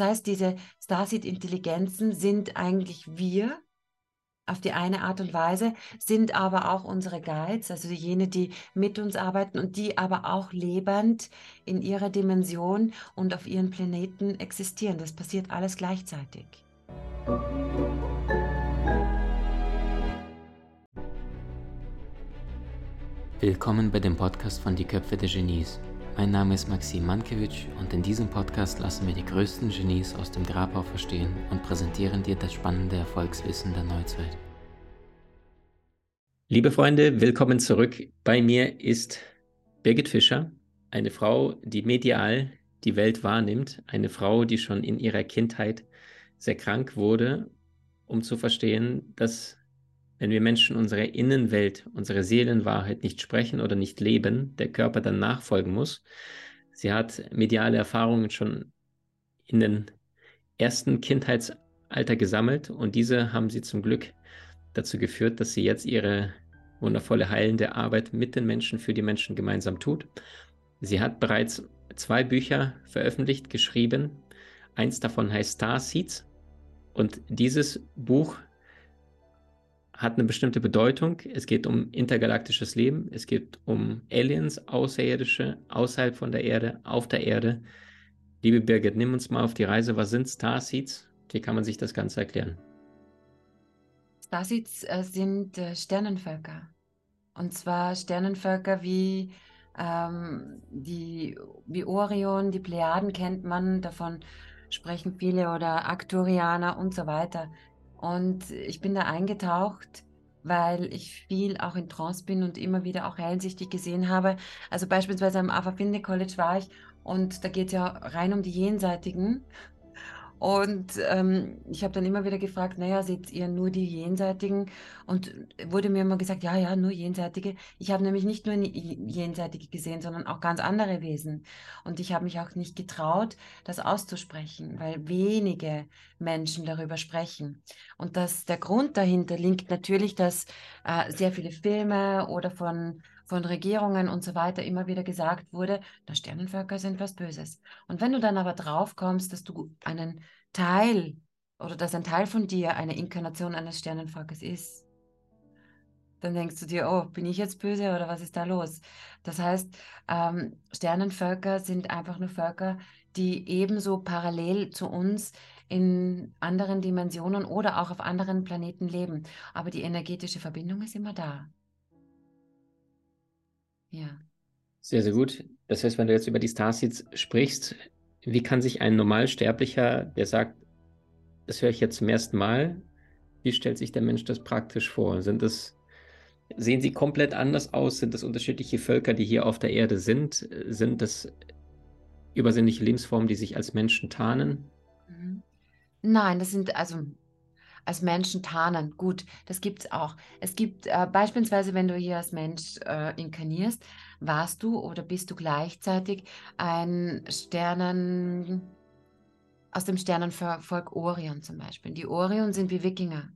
Das heißt, diese Starseed-Intelligenzen sind eigentlich wir auf die eine Art und Weise, sind aber auch unsere Guides, also jene, die mit uns arbeiten und die aber auch lebend in ihrer Dimension und auf ihren Planeten existieren. Das passiert alles gleichzeitig. Willkommen bei dem Podcast von Die Köpfe der Genies. Mein Name ist Maxim Mankewitsch und in diesem Podcast lassen wir die größten Genies aus dem Grabau verstehen und präsentieren dir das spannende Erfolgswissen der Neuzeit. Liebe Freunde, willkommen zurück. Bei mir ist Birgit Fischer, eine Frau, die medial die Welt wahrnimmt, eine Frau, die schon in ihrer Kindheit sehr krank wurde, um zu verstehen, dass wenn wir Menschen unsere Innenwelt, unsere Seelenwahrheit nicht sprechen oder nicht leben, der Körper dann nachfolgen muss. Sie hat mediale Erfahrungen schon in den ersten Kindheitsalter gesammelt und diese haben sie zum Glück dazu geführt, dass sie jetzt ihre wundervolle heilende Arbeit mit den Menschen für die Menschen gemeinsam tut. Sie hat bereits zwei Bücher veröffentlicht, geschrieben. Eins davon heißt Star Seeds und dieses Buch hat eine bestimmte Bedeutung. Es geht um intergalaktisches Leben, es geht um Aliens, Außerirdische, außerhalb von der Erde, auf der Erde. Liebe Birgit, nimm uns mal auf die Reise. Was sind Starseeds? Wie kann man sich das Ganze erklären? Starseeds äh, sind äh, Sternenvölker. Und zwar Sternenvölker wie, ähm, die, wie Orion, die Plejaden kennt man, davon sprechen viele oder Arcturianer und so weiter. Und ich bin da eingetaucht, weil ich viel auch in Trance bin und immer wieder auch hellsichtig gesehen habe. Also beispielsweise am Ava Finde College war ich und da geht es ja rein um die Jenseitigen. Und ähm, ich habe dann immer wieder gefragt, naja, seht ihr nur die Jenseitigen? Und wurde mir immer gesagt, ja, ja, nur Jenseitige. Ich habe nämlich nicht nur Jenseitige gesehen, sondern auch ganz andere Wesen. Und ich habe mich auch nicht getraut, das auszusprechen, weil wenige Menschen darüber sprechen. Und das, der Grund dahinter liegt natürlich, dass äh, sehr viele Filme oder von von Regierungen und so weiter immer wieder gesagt wurde, na, Sternenvölker sind was Böses. Und wenn du dann aber drauf kommst, dass du einen Teil oder dass ein Teil von dir eine Inkarnation eines Sternenvolkes ist, dann denkst du dir, oh, bin ich jetzt böse oder was ist da los? Das heißt, ähm, Sternenvölker sind einfach nur Völker, die ebenso parallel zu uns in anderen Dimensionen oder auch auf anderen Planeten leben. Aber die energetische Verbindung ist immer da. Ja. Sehr, sehr gut. Das heißt, wenn du jetzt über die Starseeds sprichst, wie kann sich ein Normalsterblicher, der sagt, das höre ich jetzt zum ersten Mal, wie stellt sich der Mensch das praktisch vor? Sind das, sehen sie komplett anders aus? Sind das unterschiedliche Völker, die hier auf der Erde sind? Sind das übersinnliche Lebensformen, die sich als Menschen tarnen? Mhm. Nein, das sind also als Menschen tarnen. Gut, das gibt es auch. Es gibt äh, beispielsweise, wenn du hier als Mensch äh, inkarnierst, warst du oder bist du gleichzeitig ein Sternen aus dem Sternenvolk Orion zum Beispiel. Die Orion sind wie Wikinger.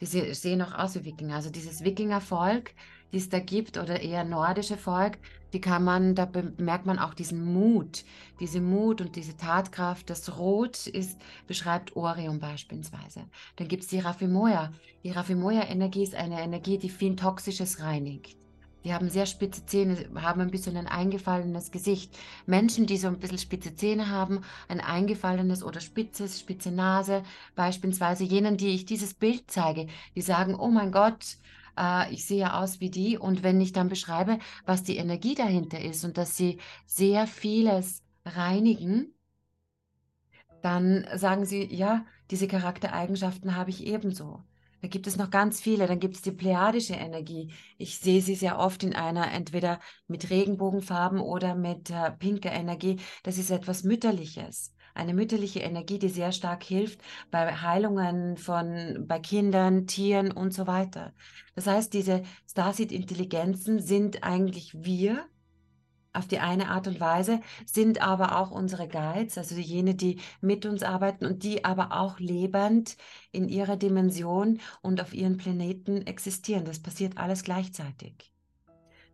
Die sehen auch aus wie Wikinger. Also dieses Wikingervolk die es da gibt oder eher nordische Volk, die kann man, da bemerkt man auch diesen Mut, diese Mut und diese Tatkraft. Das Rot ist, beschreibt Orion beispielsweise. Dann gibt es die Raffimoja. Die Raffimoja-Energie ist eine Energie, die viel Toxisches reinigt. Die haben sehr spitze Zähne, haben ein bisschen ein eingefallenes Gesicht. Menschen, die so ein bisschen spitze Zähne haben, ein eingefallenes oder spitzes, spitze Nase, beispielsweise jenen, die ich dieses Bild zeige, die sagen, oh mein Gott, äh, ich sehe aus wie die. Und wenn ich dann beschreibe, was die Energie dahinter ist und dass sie sehr vieles reinigen, dann sagen sie, ja, diese Charaktereigenschaften habe ich ebenso. Da gibt es noch ganz viele. Dann gibt es die pleiadische Energie. Ich sehe sie sehr oft in einer, entweder mit Regenbogenfarben oder mit äh, pinker Energie. Das ist etwas Mütterliches eine mütterliche Energie, die sehr stark hilft bei Heilungen von bei Kindern, Tieren und so weiter. Das heißt, diese Starseed-Intelligenzen sind eigentlich wir auf die eine Art und Weise, sind aber auch unsere Guides, also jene, die mit uns arbeiten und die aber auch lebend in ihrer Dimension und auf ihren Planeten existieren. Das passiert alles gleichzeitig.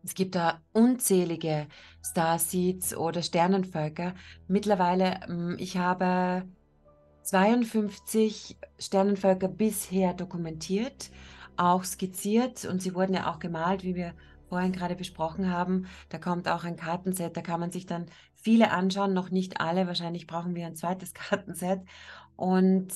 Es gibt da unzählige Starseeds oder Sternenvölker. Mittlerweile, hm, ich habe 52 Sternenvölker bisher dokumentiert, auch skizziert und sie wurden ja auch gemalt, wie wir vorhin gerade besprochen haben. Da kommt auch ein Kartenset, da kann man sich dann viele anschauen, noch nicht alle. Wahrscheinlich brauchen wir ein zweites Kartenset. Und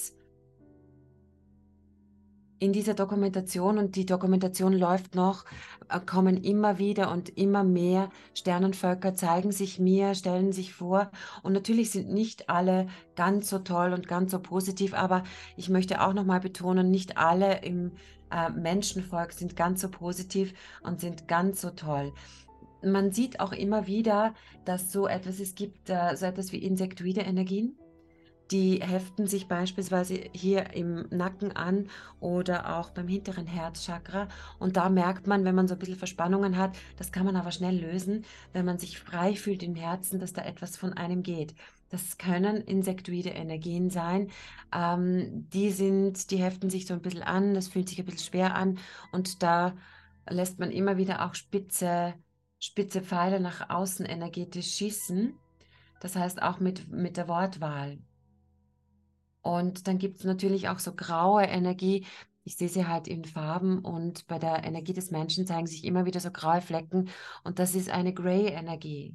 in dieser Dokumentation, und die Dokumentation läuft noch, äh, kommen immer wieder und immer mehr Sternenvölker, zeigen sich mir, stellen sich vor. Und natürlich sind nicht alle ganz so toll und ganz so positiv, aber ich möchte auch nochmal betonen, nicht alle im äh, Menschenvolk sind ganz so positiv und sind ganz so toll. Man sieht auch immer wieder, dass so etwas, es gibt äh, so etwas wie insektoide Energien die heften sich beispielsweise hier im Nacken an oder auch beim hinteren Herzchakra. Und da merkt man, wenn man so ein bisschen Verspannungen hat, das kann man aber schnell lösen, wenn man sich frei fühlt im Herzen, dass da etwas von einem geht. Das können insektoide Energien sein. Ähm, die sind, die heften sich so ein bisschen an, das fühlt sich ein bisschen schwer an und da lässt man immer wieder auch spitze, spitze Pfeile nach außen energetisch schießen. Das heißt auch mit, mit der Wortwahl. Und dann gibt es natürlich auch so graue Energie. Ich sehe sie halt in Farben und bei der Energie des Menschen zeigen sich immer wieder so graue Flecken und das ist eine Gray-Energie.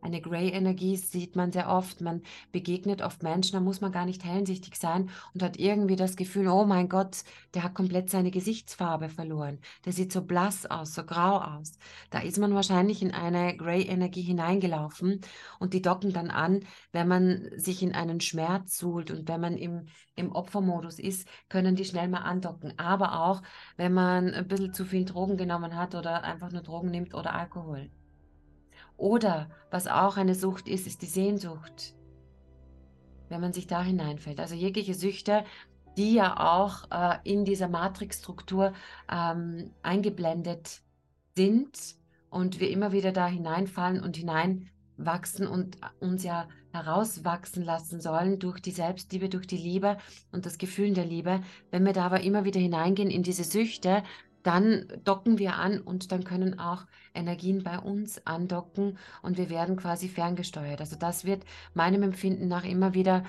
Eine Grey-Energie sieht man sehr oft. Man begegnet oft Menschen, da muss man gar nicht hellsichtig sein und hat irgendwie das Gefühl, oh mein Gott, der hat komplett seine Gesichtsfarbe verloren. Der sieht so blass aus, so grau aus. Da ist man wahrscheinlich in eine Grey-Energie hineingelaufen und die docken dann an, wenn man sich in einen Schmerz suhlt und wenn man im, im Opfermodus ist, können die schnell mal andocken. Aber auch, wenn man ein bisschen zu viel Drogen genommen hat oder einfach nur Drogen nimmt oder Alkohol. Oder was auch eine Sucht ist, ist die Sehnsucht, wenn man sich da hineinfällt. Also jegliche Süchte, die ja auch äh, in dieser Matrixstruktur ähm, eingeblendet sind und wir immer wieder da hineinfallen und hineinwachsen und uns ja herauswachsen lassen sollen durch die Selbstliebe, durch die Liebe und das Gefühl der Liebe. Wenn wir da aber immer wieder hineingehen in diese Süchte, dann docken wir an und dann können auch Energien bei uns andocken und wir werden quasi ferngesteuert. Also das wird meinem Empfinden nach immer wieder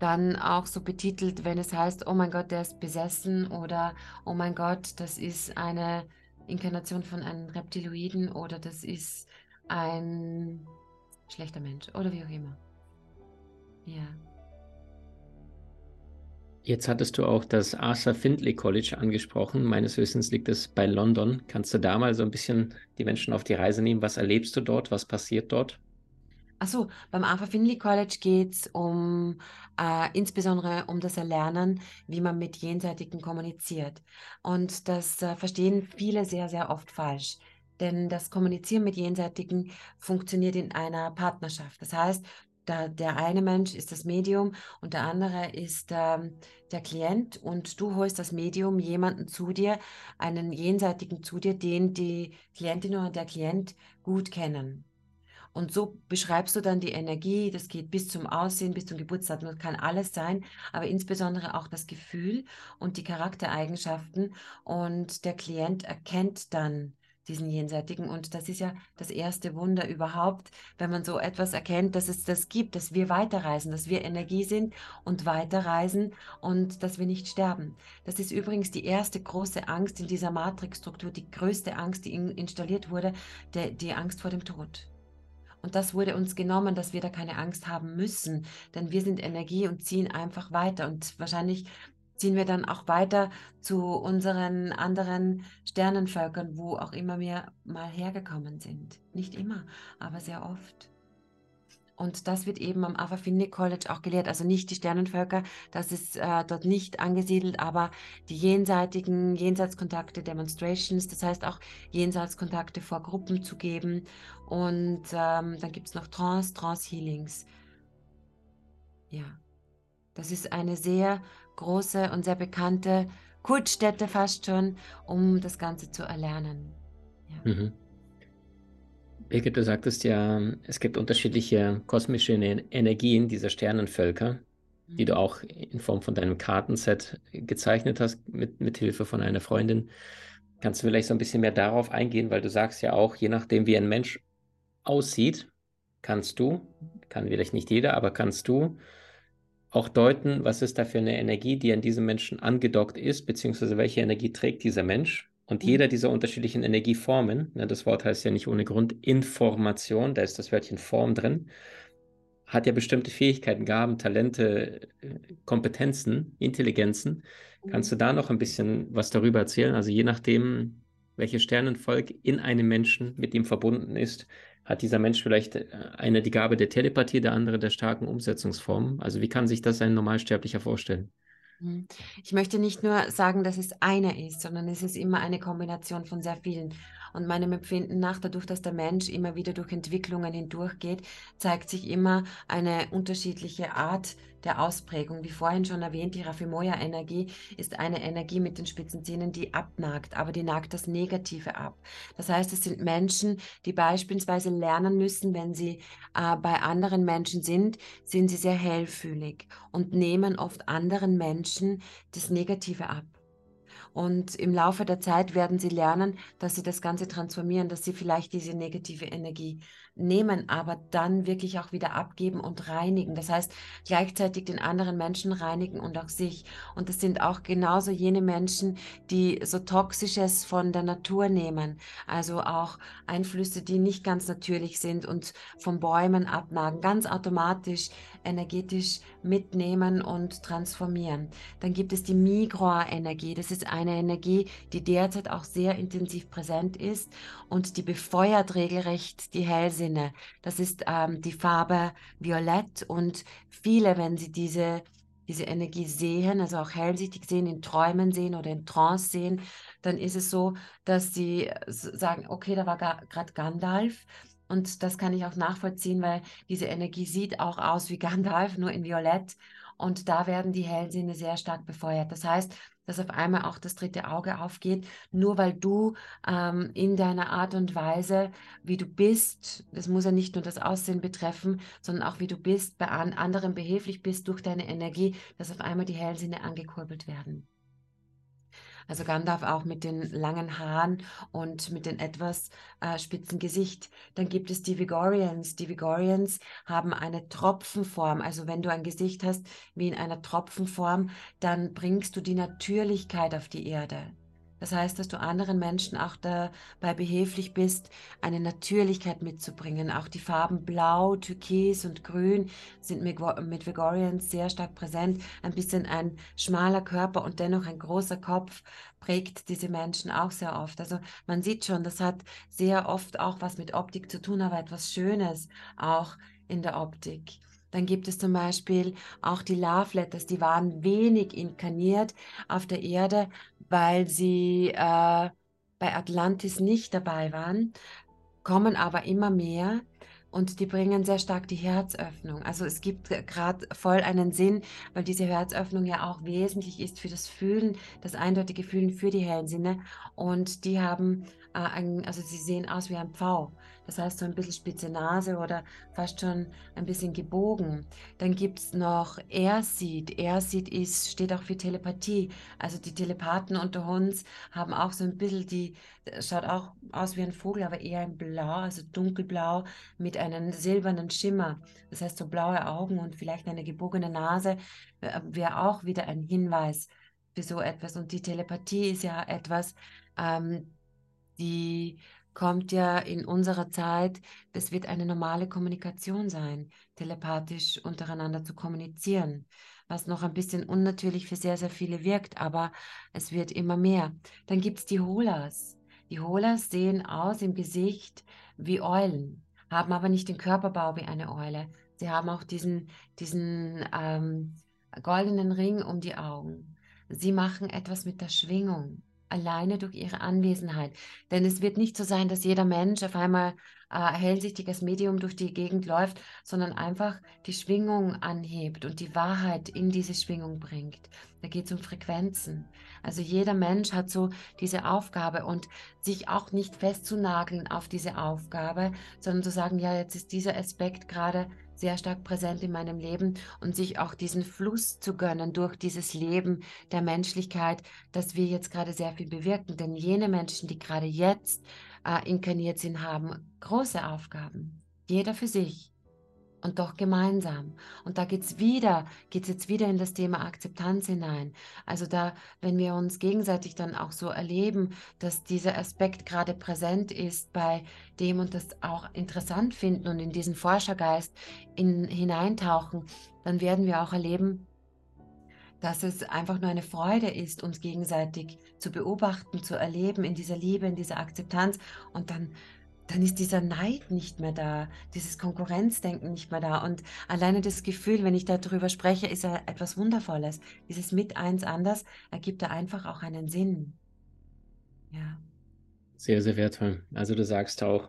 dann auch so betitelt, wenn es heißt, oh mein Gott, der ist besessen oder oh mein Gott, das ist eine Inkarnation von einem Reptiloiden oder das ist ein schlechter Mensch oder wie auch immer. Ja. Jetzt hattest du auch das Arthur Findlay College angesprochen. Meines Wissens liegt es bei London. Kannst du da mal so ein bisschen die Menschen auf die Reise nehmen? Was erlebst du dort? Was passiert dort? Achso, beim Arthur Findlay College geht es um äh, insbesondere um das Erlernen, wie man mit Jenseitigen kommuniziert. Und das äh, verstehen viele sehr, sehr oft falsch. Denn das Kommunizieren mit Jenseitigen funktioniert in einer Partnerschaft. Das heißt, da, der eine Mensch ist das Medium und der andere ist ähm, der Klient und du holst das Medium jemanden zu dir, einen jenseitigen zu dir, den die Klientin oder der Klient gut kennen. Und so beschreibst du dann die Energie, das geht bis zum Aussehen, bis zum Geburtsdatum, das kann alles sein, aber insbesondere auch das Gefühl und die Charaktereigenschaften. Und der Klient erkennt dann, diesen Jenseitigen. Und das ist ja das erste Wunder überhaupt, wenn man so etwas erkennt, dass es das gibt, dass wir weiterreisen, dass wir Energie sind und weiterreisen und dass wir nicht sterben. Das ist übrigens die erste große Angst in dieser Matrixstruktur, die größte Angst, die in, installiert wurde, der, die Angst vor dem Tod. Und das wurde uns genommen, dass wir da keine Angst haben müssen, denn wir sind Energie und ziehen einfach weiter. Und wahrscheinlich ziehen wir dann auch weiter zu unseren anderen Sternenvölkern, wo auch immer wir mal hergekommen sind. Nicht immer, aber sehr oft. Und das wird eben am Avafini College auch gelehrt. Also nicht die Sternenvölker, das ist äh, dort nicht angesiedelt, aber die jenseitigen Jenseitskontakte, Demonstrations, das heißt auch Jenseitskontakte vor Gruppen zu geben. Und ähm, dann gibt es noch Trance, Trance Healings. Ja, das ist eine sehr große und sehr bekannte Kultstätte fast schon, um das Ganze zu erlernen. Ja. Mhm. Birgit, du sagtest ja, es gibt unterschiedliche kosmische Energien dieser Sternenvölker, mhm. die du auch in Form von deinem Kartenset gezeichnet hast, mit, mit Hilfe von einer Freundin. Kannst du vielleicht so ein bisschen mehr darauf eingehen, weil du sagst ja auch, je nachdem, wie ein Mensch aussieht, kannst du, kann vielleicht nicht jeder, aber kannst du auch deuten, was ist da für eine Energie, die an diesem Menschen angedockt ist, beziehungsweise welche Energie trägt dieser Mensch. Und mhm. jeder dieser unterschiedlichen Energieformen, ne, das Wort heißt ja nicht ohne Grund Information, da ist das Wörtchen Form drin, hat ja bestimmte Fähigkeiten, Gaben, Talente, äh, Kompetenzen, Intelligenzen. Kannst du da noch ein bisschen was darüber erzählen? Also je nachdem, welches Sternenvolk in einem Menschen mit ihm verbunden ist, hat dieser Mensch vielleicht äh, eine die Gabe der Telepathie, der andere der starken Umsetzungsform. Also wie kann sich das ein Normalsterblicher vorstellen? Hm. Ich möchte nicht nur sagen, dass es eine ist, sondern es ist immer eine Kombination von sehr vielen. Und meinem Empfinden nach, dadurch, dass der Mensch immer wieder durch Entwicklungen hindurchgeht, zeigt sich immer eine unterschiedliche Art der Ausprägung. Wie vorhin schon erwähnt, die Rafimoya-Energie ist eine Energie mit den spitzen Zähnen, die abnagt, aber die nagt das Negative ab. Das heißt, es sind Menschen, die beispielsweise lernen müssen, wenn sie äh, bei anderen Menschen sind, sind sie sehr hellfühlig und nehmen oft anderen Menschen das Negative ab. Und im Laufe der Zeit werden sie lernen, dass sie das Ganze transformieren, dass sie vielleicht diese negative Energie nehmen, aber dann wirklich auch wieder abgeben und reinigen. Das heißt, gleichzeitig den anderen Menschen reinigen und auch sich. Und das sind auch genauso jene Menschen, die so Toxisches von der Natur nehmen. Also auch Einflüsse, die nicht ganz natürlich sind und von Bäumen abnagen, ganz automatisch energetisch mitnehmen und transformieren. Dann gibt es die Migroa-Energie. Das ist eine Energie, die derzeit auch sehr intensiv präsent ist und die befeuert regelrecht die Hellsinne. Das ist ähm, die Farbe Violett und viele, wenn sie diese diese Energie sehen, also auch hellsichtig sehen, in Träumen sehen oder in Trance sehen, dann ist es so, dass sie sagen, okay, da war gerade Gandalf und das kann ich auch nachvollziehen, weil diese Energie sieht auch aus wie Gandalf, nur in Violett. Und da werden die Hellsinne sehr stark befeuert. Das heißt, dass auf einmal auch das dritte Auge aufgeht, nur weil du ähm, in deiner Art und Weise, wie du bist, das muss ja nicht nur das Aussehen betreffen, sondern auch wie du bist, bei an anderen behilflich bist durch deine Energie, dass auf einmal die Hellsinne angekurbelt werden. Also Gandalf auch mit den langen Haaren und mit dem etwas äh, spitzen Gesicht. Dann gibt es die Vigorians. Die Vigorians haben eine Tropfenform. Also wenn du ein Gesicht hast wie in einer Tropfenform, dann bringst du die Natürlichkeit auf die Erde. Das heißt, dass du anderen Menschen auch dabei behilflich bist, eine Natürlichkeit mitzubringen. Auch die Farben Blau, Türkis und Grün sind mit, Vigorians sehr stark präsent. Ein bisschen ein schmaler Körper und dennoch ein großer Kopf prägt diese Menschen auch sehr oft. Also man sieht schon, das hat sehr oft auch was mit Optik zu tun, aber etwas Schönes auch in der Optik. Dann gibt es zum Beispiel auch die Love Letters, die waren wenig inkarniert auf der Erde, weil sie äh, bei Atlantis nicht dabei waren, kommen aber immer mehr und die bringen sehr stark die Herzöffnung. Also es gibt gerade voll einen Sinn, weil diese Herzöffnung ja auch wesentlich ist für das Fühlen, das eindeutige Fühlen für die hellen Sinne. Und die haben, äh, ein, also sie sehen aus wie ein Pfau. Das heißt so ein bisschen spitze Nase oder fast schon ein bisschen gebogen. Dann gibt es noch Airseed. Airseed ist, steht auch für Telepathie. Also die Telepathen unter uns haben auch so ein bisschen die, schaut auch aus wie ein Vogel, aber eher in Blau, also dunkelblau mit einem silbernen Schimmer. Das heißt so blaue Augen und vielleicht eine gebogene Nase äh, wäre auch wieder ein Hinweis für so etwas. Und die Telepathie ist ja etwas, ähm, die kommt ja in unserer Zeit, das wird eine normale Kommunikation sein, telepathisch untereinander zu kommunizieren, was noch ein bisschen unnatürlich für sehr, sehr viele wirkt, aber es wird immer mehr. Dann gibt es die Holas. Die Holas sehen aus im Gesicht wie Eulen, haben aber nicht den Körperbau wie eine Eule. Sie haben auch diesen, diesen ähm, goldenen Ring um die Augen. Sie machen etwas mit der Schwingung alleine durch ihre Anwesenheit. Denn es wird nicht so sein, dass jeder Mensch auf einmal äh, hellsichtiges Medium durch die Gegend läuft, sondern einfach die Schwingung anhebt und die Wahrheit in diese Schwingung bringt. Da geht es um Frequenzen. Also jeder Mensch hat so diese Aufgabe und sich auch nicht festzunageln auf diese Aufgabe, sondern zu sagen, ja, jetzt ist dieser Aspekt gerade sehr stark präsent in meinem Leben und sich auch diesen Fluss zu gönnen durch dieses Leben der Menschlichkeit, dass wir jetzt gerade sehr viel bewirken. Denn jene Menschen, die gerade jetzt äh, inkarniert sind, haben große Aufgaben. Jeder für sich. Und doch gemeinsam. Und da geht's wieder, geht's jetzt wieder in das Thema Akzeptanz hinein. Also da, wenn wir uns gegenseitig dann auch so erleben, dass dieser Aspekt gerade präsent ist bei dem und das auch interessant finden und in diesen Forschergeist in, hineintauchen, dann werden wir auch erleben, dass es einfach nur eine Freude ist, uns gegenseitig zu beobachten, zu erleben in dieser Liebe, in dieser Akzeptanz und dann dann ist dieser Neid nicht mehr da, dieses Konkurrenzdenken nicht mehr da. Und alleine das Gefühl, wenn ich darüber spreche, ist ja etwas Wundervolles. Dieses mit eins anders ergibt da einfach auch einen Sinn. Ja. Sehr, sehr wertvoll. Also du sagst auch,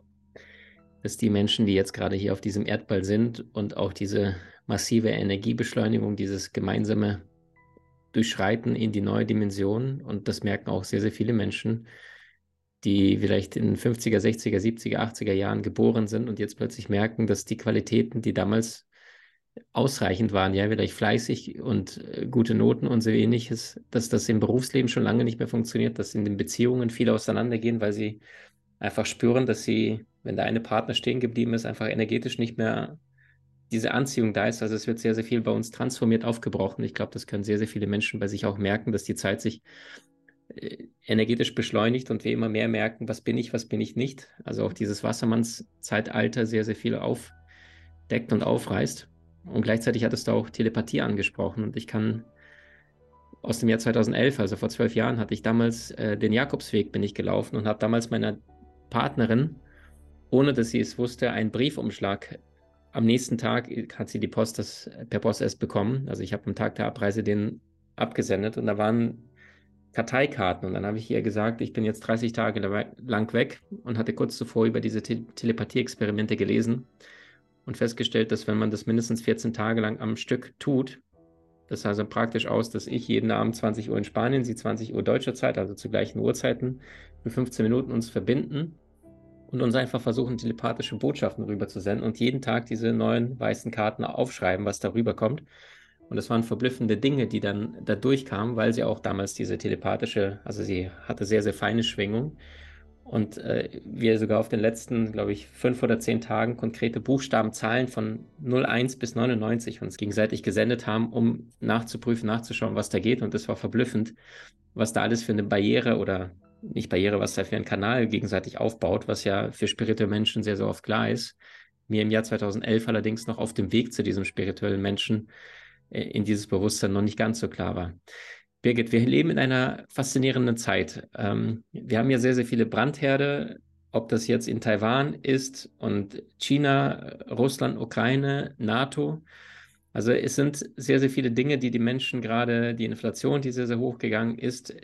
dass die Menschen, die jetzt gerade hier auf diesem Erdball sind und auch diese massive Energiebeschleunigung, dieses gemeinsame Durchschreiten in die neue Dimension, und das merken auch sehr, sehr viele Menschen, die vielleicht in 50er, 60er, 70er, 80er Jahren geboren sind und jetzt plötzlich merken, dass die Qualitäten, die damals ausreichend waren, ja, vielleicht fleißig und äh, gute Noten und so ähnliches, dass das im Berufsleben schon lange nicht mehr funktioniert, dass in den Beziehungen viele auseinandergehen, weil sie einfach spüren, dass sie, wenn der eine Partner stehen geblieben ist, einfach energetisch nicht mehr diese Anziehung da ist. Also es wird sehr, sehr viel bei uns transformiert aufgebrochen. Ich glaube, das können sehr, sehr viele Menschen bei sich auch merken, dass die Zeit sich energetisch beschleunigt und wir immer mehr merken, was bin ich, was bin ich nicht. Also auch dieses Wassermannszeitalter sehr, sehr viel aufdeckt und aufreißt. Und gleichzeitig hattest du auch Telepathie angesprochen und ich kann aus dem Jahr 2011, also vor zwölf Jahren, hatte ich damals äh, den Jakobsweg bin ich gelaufen und habe damals meiner Partnerin, ohne dass sie es wusste, einen Briefumschlag. Am nächsten Tag hat sie die Post das, per Post erst bekommen. Also ich habe am Tag der Abreise den abgesendet und da waren Karteikarten. Und dann habe ich ihr gesagt, ich bin jetzt 30 Tage lang weg und hatte kurz zuvor über diese Te Telepathie-Experimente gelesen und festgestellt, dass wenn man das mindestens 14 Tage lang am Stück tut, das sah also praktisch aus, dass ich jeden Abend 20 Uhr in Spanien, sie 20 Uhr deutscher Zeit, also zu gleichen Uhrzeiten, für 15 Minuten uns verbinden und uns einfach versuchen, telepathische Botschaften rüberzusenden und jeden Tag diese neuen weißen Karten aufschreiben, was darüber kommt. Und es waren verblüffende Dinge, die dann da durchkamen, weil sie auch damals diese telepathische, also sie hatte sehr, sehr feine Schwingung. Und äh, wir sogar auf den letzten, glaube ich, fünf oder zehn Tagen konkrete Buchstabenzahlen von 01 bis 99 uns gegenseitig gesendet haben, um nachzuprüfen, nachzuschauen, was da geht. Und das war verblüffend, was da alles für eine Barriere oder nicht Barriere, was da für ein Kanal gegenseitig aufbaut, was ja für spirituelle Menschen sehr, sehr oft klar ist. Mir im Jahr 2011 allerdings noch auf dem Weg zu diesem spirituellen Menschen in dieses Bewusstsein noch nicht ganz so klar war. Birgit, wir leben in einer faszinierenden Zeit. Ähm, wir haben ja sehr, sehr viele Brandherde, ob das jetzt in Taiwan ist und China, Russland, Ukraine, NATO. Also es sind sehr, sehr viele Dinge, die die Menschen gerade, die Inflation, die sehr, sehr hoch gegangen ist,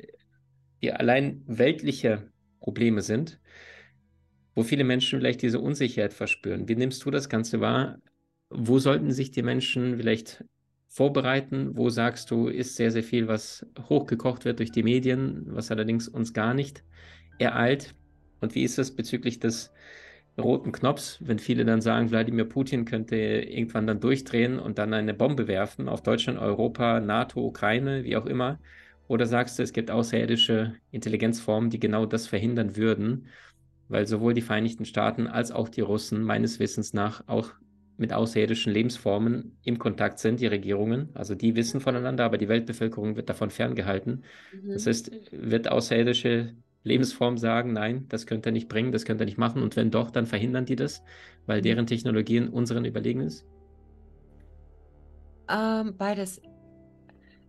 die allein weltliche Probleme sind, wo viele Menschen vielleicht diese Unsicherheit verspüren. Wie nimmst du das Ganze wahr? Wo sollten sich die Menschen vielleicht vorbereiten? Wo sagst du, ist sehr, sehr viel, was hochgekocht wird durch die Medien, was allerdings uns gar nicht ereilt? Und wie ist es bezüglich des roten Knopfs, wenn viele dann sagen, Wladimir Putin könnte irgendwann dann durchdrehen und dann eine Bombe werfen auf Deutschland, Europa, NATO, Ukraine, wie auch immer? Oder sagst du, es gibt außerirdische Intelligenzformen, die genau das verhindern würden? Weil sowohl die Vereinigten Staaten als auch die Russen meines Wissens nach auch mit außerirdischen Lebensformen im Kontakt sind, die Regierungen. Also die wissen voneinander, aber die Weltbevölkerung wird davon ferngehalten. Mhm. Das heißt, wird außerirdische Lebensform sagen, nein, das könnt ihr nicht bringen, das könnt ihr nicht machen. Und wenn doch, dann verhindern die das, weil mhm. deren Technologien unseren überlegen ist? Ähm, beides.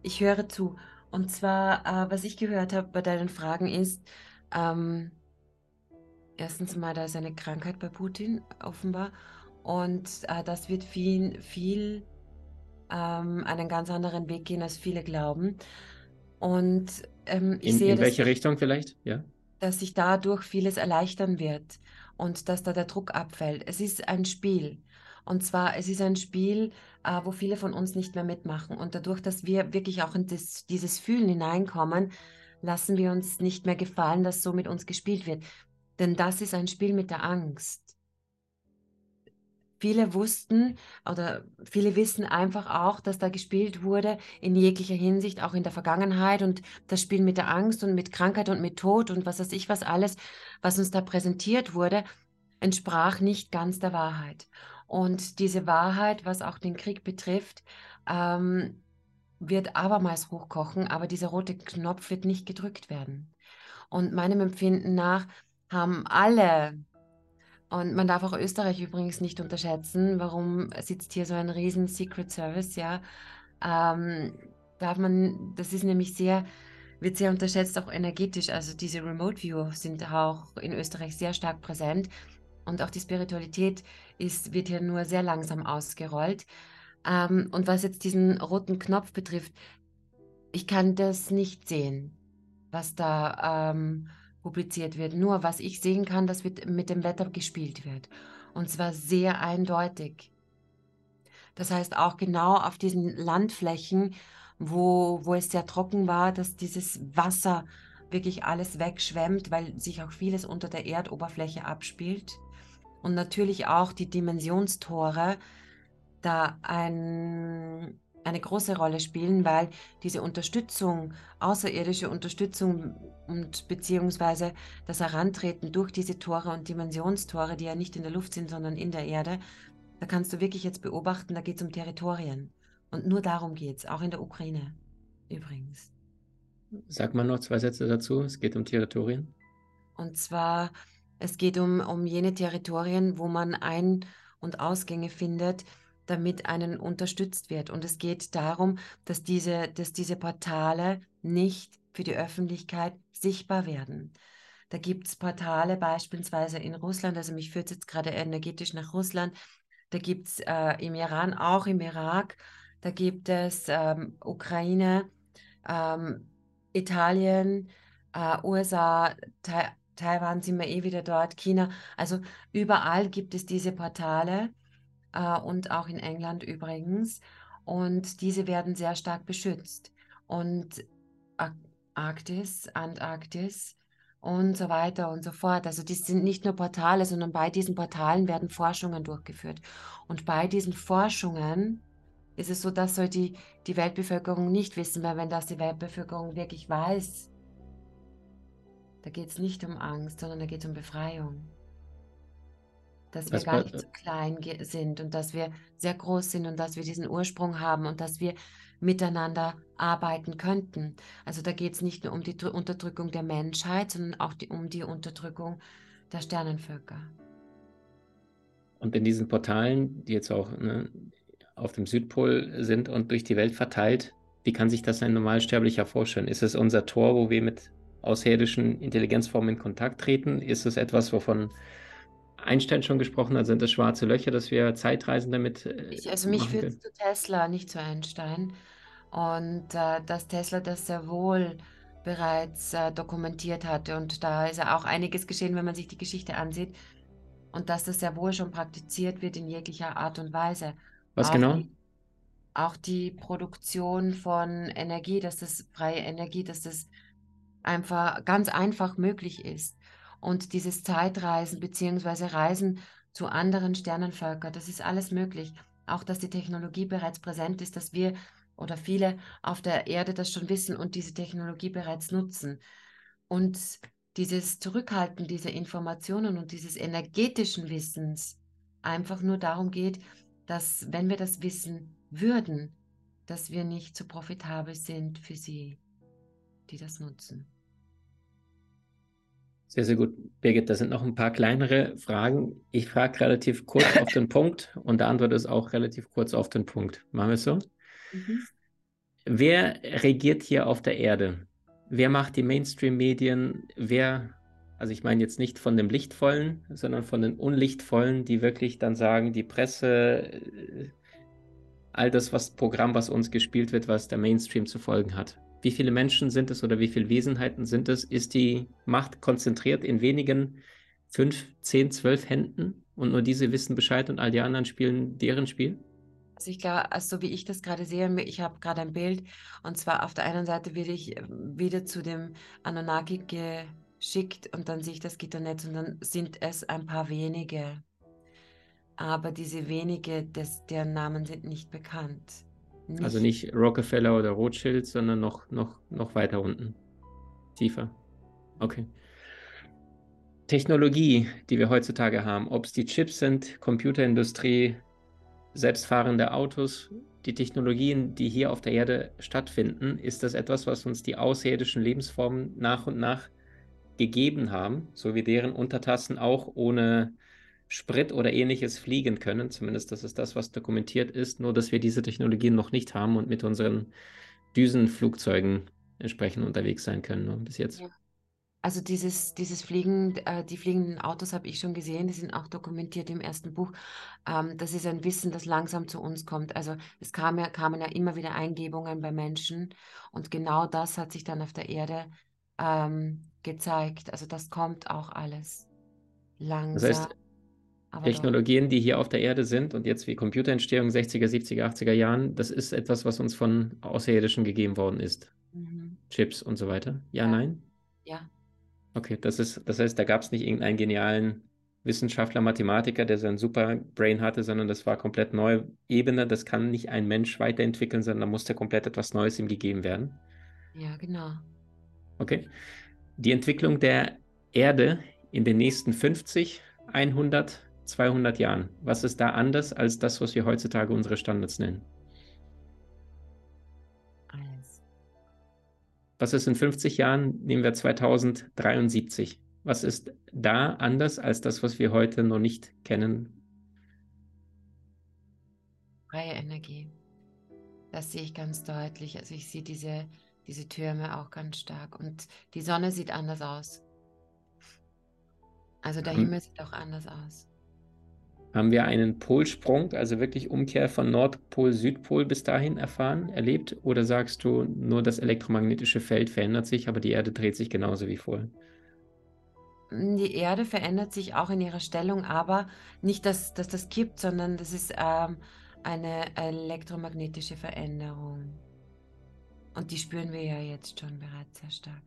Ich höre zu. Und zwar, äh, was ich gehört habe bei deinen Fragen ist, ähm, erstens mal, da ist eine Krankheit bei Putin offenbar. Und äh, das wird viel, viel ähm, einen ganz anderen Weg gehen, als viele glauben. Und ähm, ich in, sehe, in welche Richtung vielleicht? Ja. Dass sich dadurch vieles erleichtern wird und dass da der Druck abfällt. Es ist ein Spiel. Und zwar, es ist ein Spiel, äh, wo viele von uns nicht mehr mitmachen. Und dadurch, dass wir wirklich auch in das, dieses Fühlen hineinkommen, lassen wir uns nicht mehr gefallen, dass so mit uns gespielt wird. Denn das ist ein Spiel mit der Angst. Viele wussten oder viele wissen einfach auch, dass da gespielt wurde in jeglicher Hinsicht, auch in der Vergangenheit und das Spiel mit der Angst und mit Krankheit und mit Tod und was weiß ich was alles, was uns da präsentiert wurde, entsprach nicht ganz der Wahrheit. Und diese Wahrheit, was auch den Krieg betrifft, ähm, wird abermals hochkochen, aber dieser rote Knopf wird nicht gedrückt werden. Und meinem Empfinden nach haben alle, und man darf auch Österreich übrigens nicht unterschätzen, warum sitzt hier so ein riesen Secret Service, ja, ähm, darf man, das ist nämlich sehr, wird sehr unterschätzt, auch energetisch. Also diese Remote View sind auch in Österreich sehr stark präsent. Und auch die Spiritualität ist, wird hier nur sehr langsam ausgerollt. Ähm, und was jetzt diesen roten Knopf betrifft, ich kann das nicht sehen, was da ähm, publiziert wird. Nur was ich sehen kann, dass mit dem Wetter gespielt wird. Und zwar sehr eindeutig. Das heißt auch genau auf diesen Landflächen, wo, wo es sehr trocken war, dass dieses Wasser wirklich alles wegschwemmt, weil sich auch vieles unter der Erdoberfläche abspielt. Und natürlich auch die Dimensionstore da ein, eine große Rolle spielen, weil diese Unterstützung, außerirdische Unterstützung und beziehungsweise das Herantreten durch diese Tore und Dimensionstore, die ja nicht in der Luft sind, sondern in der Erde, da kannst du wirklich jetzt beobachten, da geht es um Territorien. Und nur darum geht es, auch in der Ukraine übrigens. Sag mal noch zwei Sätze dazu. Es geht um Territorien. Und zwar, es geht um, um jene Territorien, wo man Ein- und Ausgänge findet, damit einen unterstützt wird. Und es geht darum, dass diese, dass diese Portale nicht für die Öffentlichkeit sichtbar werden. Da gibt es Portale beispielsweise in Russland, also mich führt jetzt gerade energetisch nach Russland, da gibt es äh, im Iran, auch im Irak, da gibt es ähm, Ukraine, ähm, Italien, äh, USA, Tai Taiwan sind wir eh wieder dort, China. Also überall gibt es diese Portale äh, und auch in England übrigens. Und diese werden sehr stark beschützt. Und Arktis, Antarktis und so weiter und so fort. Also die sind nicht nur Portale, sondern bei diesen Portalen werden Forschungen durchgeführt. Und bei diesen Forschungen ist es so, dass soll die, die Weltbevölkerung nicht wissen, weil wenn das die Weltbevölkerung wirklich weiß, da geht es nicht um Angst, sondern da geht es um Befreiung. Dass wir Was gar nicht so klein sind und dass wir sehr groß sind und dass wir diesen Ursprung haben und dass wir miteinander arbeiten könnten. Also da geht es nicht nur um die Unterdrückung der Menschheit, sondern auch die, um die Unterdrückung der Sternenvölker. Und in diesen Portalen, die jetzt auch ne, auf dem Südpol sind und durch die Welt verteilt. Wie kann sich das ein Normalsterblicher vorstellen? Ist es unser Tor, wo wir mit außerirdischen Intelligenzformen in Kontakt treten? Ist es etwas, wovon Einstein schon gesprochen hat? Sind das schwarze Löcher, dass wir Zeitreisen damit? Äh, ich, also mich führt zu Tesla, nicht zu Einstein. Und äh, dass Tesla das sehr wohl bereits äh, dokumentiert hatte. Und da ist ja auch einiges geschehen, wenn man sich die Geschichte ansieht. Und dass das sehr wohl schon praktiziert wird in jeglicher Art und Weise. Was auch genau? Die, auch die Produktion von Energie, dass das freie Energie, dass das einfach ganz einfach möglich ist. Und dieses Zeitreisen beziehungsweise Reisen zu anderen Sternenvölkern, das ist alles möglich. Auch, dass die Technologie bereits präsent ist, dass wir oder viele auf der Erde das schon wissen und diese Technologie bereits nutzen. Und dieses Zurückhalten dieser Informationen und dieses energetischen Wissens einfach nur darum geht, dass wenn wir das wissen würden, dass wir nicht so profitabel sind für sie, die das nutzen. Sehr, sehr gut. Birgit, da sind noch ein paar kleinere Fragen. Ich frage relativ kurz auf den Punkt und der Antwort ist auch relativ kurz auf den Punkt. Machen wir es so? Mhm. Wer regiert hier auf der Erde? Wer macht die Mainstream-Medien? Wer also ich meine jetzt nicht von dem Lichtvollen, sondern von den Unlichtvollen, die wirklich dann sagen, die Presse, äh, all das was Programm, was uns gespielt wird, was der Mainstream zu folgen hat. Wie viele Menschen sind es oder wie viele Wesenheiten sind es? Ist die Macht konzentriert in wenigen fünf, zehn, zwölf Händen und nur diese wissen Bescheid und all die anderen spielen deren Spiel? Also ich glaube, also so wie ich das gerade sehe, ich habe gerade ein Bild und zwar auf der einen Seite werde ich äh, wieder zu dem Anunnaki ge schickt und dann sehe ich das Gitternetz und dann sind es ein paar wenige. Aber diese wenige, des, deren Namen sind nicht bekannt. Nicht also nicht Rockefeller oder Rothschild, sondern noch, noch, noch weiter unten. Tiefer. Okay. Technologie, die wir heutzutage haben, ob es die Chips sind, Computerindustrie, selbstfahrende Autos, die Technologien, die hier auf der Erde stattfinden, ist das etwas, was uns die außerirdischen Lebensformen nach und nach gegeben haben, so wie deren Untertassen auch ohne Sprit oder ähnliches fliegen können. Zumindest das ist das, was dokumentiert ist, nur dass wir diese Technologien noch nicht haben und mit unseren Düsenflugzeugen entsprechend unterwegs sein können ne, bis jetzt. Ja. Also dieses, dieses Fliegen, äh, die fliegenden Autos habe ich schon gesehen, die sind auch dokumentiert im ersten Buch. Ähm, das ist ein Wissen, das langsam zu uns kommt. Also es kam ja, kamen ja immer wieder Eingebungen bei Menschen und genau das hat sich dann auf der Erde ähm, gezeigt. Also das kommt auch alles langsam. Das heißt, Technologien, die hier auf der Erde sind und jetzt wie Computerentstehung 60er, 70er, 80er Jahren, das ist etwas, was uns von Außerirdischen gegeben worden ist. Mhm. Chips und so weiter. Ja, ja. nein? Ja. Okay, das ist, das heißt, da gab es nicht irgendeinen genialen Wissenschaftler, Mathematiker, der sein super Brain hatte, sondern das war komplett neue Ebene. Das kann nicht ein Mensch weiterentwickeln, sondern da musste komplett etwas Neues ihm gegeben werden. Ja, genau. Okay. Die Entwicklung der Erde in den nächsten 50, 100, 200 Jahren. Was ist da anders als das, was wir heutzutage unsere Standards nennen? Was ist in 50 Jahren? Nehmen wir 2073. Was ist da anders als das, was wir heute noch nicht kennen? Freie Energie. Das sehe ich ganz deutlich. Also ich sehe diese, diese Türme auch ganz stark. Und die Sonne sieht anders aus. Also der Himmel sieht auch anders aus. Haben wir einen Polsprung, also wirklich Umkehr von Nordpol, Südpol bis dahin erfahren, erlebt? Oder sagst du, nur das elektromagnetische Feld verändert sich, aber die Erde dreht sich genauso wie vorher? Die Erde verändert sich auch in ihrer Stellung, aber nicht, dass, dass das kippt, sondern das ist ähm, eine elektromagnetische Veränderung. Und die spüren wir ja jetzt schon bereits sehr stark.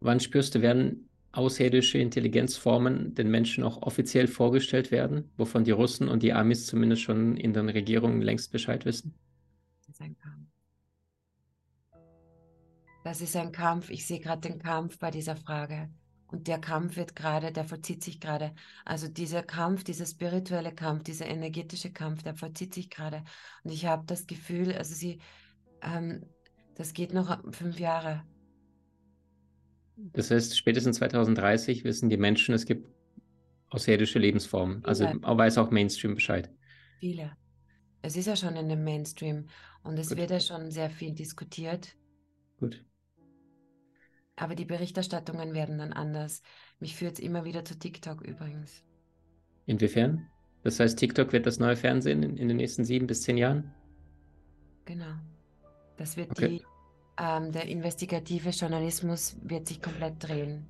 Wann spürst du, werden außerirdische Intelligenzformen den Menschen auch offiziell vorgestellt werden, wovon die Russen und die Amis zumindest schon in den Regierungen längst Bescheid wissen? Das ist ein Kampf. Das ist ein Kampf. Ich sehe gerade den Kampf bei dieser Frage. Und der Kampf wird gerade, der vollzieht sich gerade. Also dieser Kampf, dieser spirituelle Kampf, dieser energetische Kampf, der vollzieht sich gerade. Und ich habe das Gefühl, also sie, ähm, das geht noch fünf Jahre. Das heißt, spätestens 2030 wissen die Menschen, es gibt außerirdische Lebensformen. Also ja. weiß auch Mainstream Bescheid. Viele. Es ist ja schon in dem Mainstream und es Gut. wird ja schon sehr viel diskutiert. Gut. Aber die Berichterstattungen werden dann anders. Mich führt es immer wieder zu TikTok übrigens. Inwiefern? Das heißt, TikTok wird das neue Fernsehen in, in den nächsten sieben bis zehn Jahren? Genau. Das wird okay. die ähm, der investigative Journalismus wird sich komplett drehen.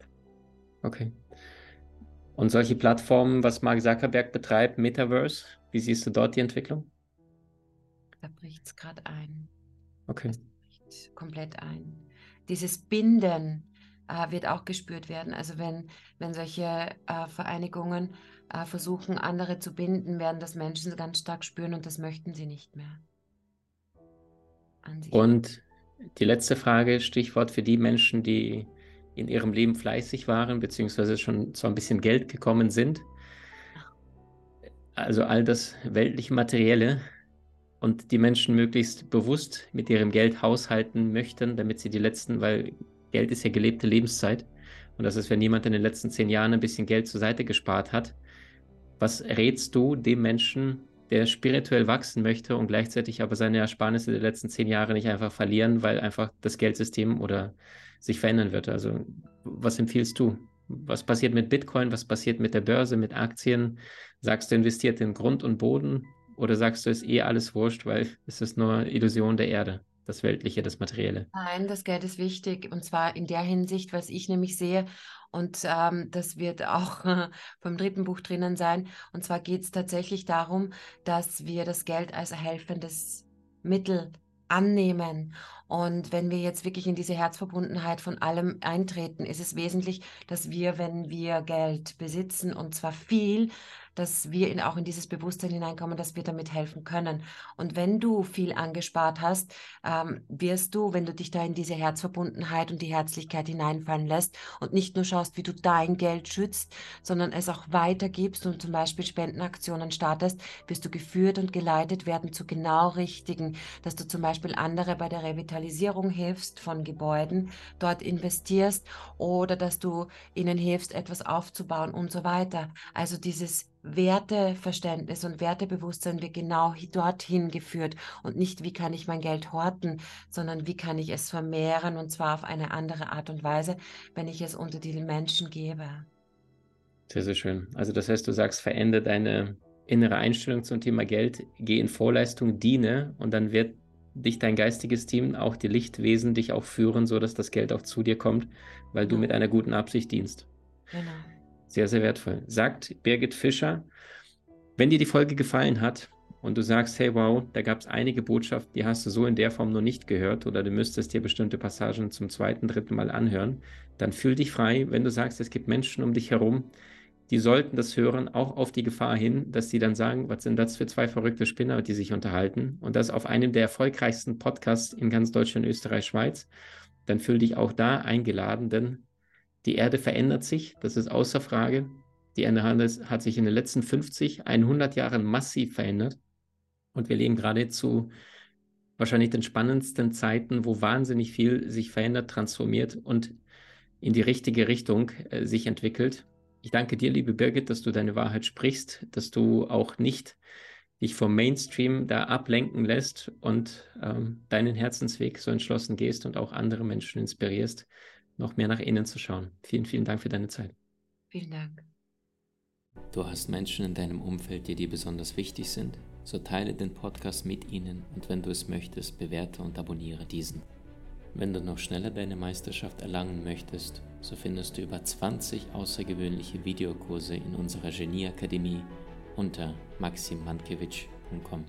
Okay. Und solche Plattformen, was Mark Zuckerberg betreibt, Metaverse, wie siehst du dort die Entwicklung? Da bricht es gerade ein. Okay. Komplett ein. Dieses Binden äh, wird auch gespürt werden. Also wenn, wenn solche äh, Vereinigungen äh, versuchen, andere zu binden, werden das Menschen ganz stark spüren und das möchten sie nicht mehr. Und die letzte Frage, Stichwort für die Menschen, die in ihrem Leben fleißig waren, beziehungsweise schon zu ein bisschen Geld gekommen sind. Also all das weltliche Materielle und die Menschen möglichst bewusst mit ihrem Geld haushalten möchten, damit sie die letzten, weil Geld ist ja gelebte Lebenszeit. Und das ist, wenn jemand in den letzten zehn Jahren ein bisschen Geld zur Seite gespart hat. Was rätst du dem Menschen, der spirituell wachsen möchte und gleichzeitig aber seine Ersparnisse der letzten zehn Jahre nicht einfach verlieren, weil einfach das Geldsystem oder sich verändern wird. Also was empfiehlst du? Was passiert mit Bitcoin? Was passiert mit der Börse, mit Aktien? Sagst du, investiert in Grund und Boden? Oder sagst du, ist eh alles wurscht, weil es ist nur Illusion der Erde? Das Weltliche, das Materielle. Nein, das Geld ist wichtig. Und zwar in der Hinsicht, was ich nämlich sehe, und ähm, das wird auch äh, beim dritten Buch drinnen sein. Und zwar geht es tatsächlich darum, dass wir das Geld als helfendes Mittel annehmen Und wenn wir jetzt wirklich in diese Herzverbundenheit von allem eintreten, ist es wesentlich, dass wir, wenn wir Geld besitzen, und zwar viel, dass wir in, auch in dieses Bewusstsein hineinkommen, dass wir damit helfen können. Und wenn du viel angespart hast, ähm, wirst du, wenn du dich da in diese Herzverbundenheit und die Herzlichkeit hineinfallen lässt und nicht nur schaust, wie du dein Geld schützt, sondern es auch weitergibst und zum Beispiel Spendenaktionen startest, wirst du geführt und geleitet werden zu genau richtigen, dass du zum Beispiel andere bei der Revitalisierung hilfst von Gebäuden, dort investierst oder dass du ihnen hilfst, etwas aufzubauen und so weiter. Also dieses Werteverständnis und Wertebewusstsein wird genau dorthin geführt und nicht, wie kann ich mein Geld horten, sondern wie kann ich es vermehren und zwar auf eine andere Art und Weise, wenn ich es unter die Menschen gebe. Sehr, sehr schön. Also das heißt, du sagst, verändere deine innere Einstellung zum Thema Geld, geh in Vorleistung, diene und dann wird dich dein geistiges Team, auch die Lichtwesen, dich auch führen, sodass das Geld auch zu dir kommt, weil du mit einer guten Absicht dienst. Genau. Sehr, sehr wertvoll. Sagt Birgit Fischer, wenn dir die Folge gefallen hat und du sagst, hey wow, da gab es einige Botschaften, die hast du so in der Form noch nicht gehört oder du müsstest dir bestimmte Passagen zum zweiten, dritten Mal anhören, dann fühl dich frei, wenn du sagst, es gibt Menschen um dich herum, die sollten das hören, auch auf die Gefahr hin, dass sie dann sagen, was sind das für zwei verrückte Spinner, die sich unterhalten und das auf einem der erfolgreichsten Podcasts in ganz Deutschland, Österreich, Schweiz, dann fühl dich auch da eingeladen, denn die Erde verändert sich, das ist außer Frage. Die Erde hat sich in den letzten 50, 100 Jahren massiv verändert. Und wir leben gerade zu wahrscheinlich den spannendsten Zeiten, wo wahnsinnig viel sich verändert, transformiert und in die richtige Richtung äh, sich entwickelt. Ich danke dir, liebe Birgit, dass du deine Wahrheit sprichst, dass du auch nicht dich vom Mainstream da ablenken lässt und ähm, deinen Herzensweg so entschlossen gehst und auch andere Menschen inspirierst noch mehr nach innen zu schauen. Vielen, vielen Dank für deine Zeit. Vielen Dank. Du hast Menschen in deinem Umfeld, die dir besonders wichtig sind? So teile den Podcast mit ihnen und wenn du es möchtest, bewerte und abonniere diesen. Wenn du noch schneller deine Meisterschaft erlangen möchtest, so findest du über 20 außergewöhnliche Videokurse in unserer Genieakademie unter maximmankiewicz.com.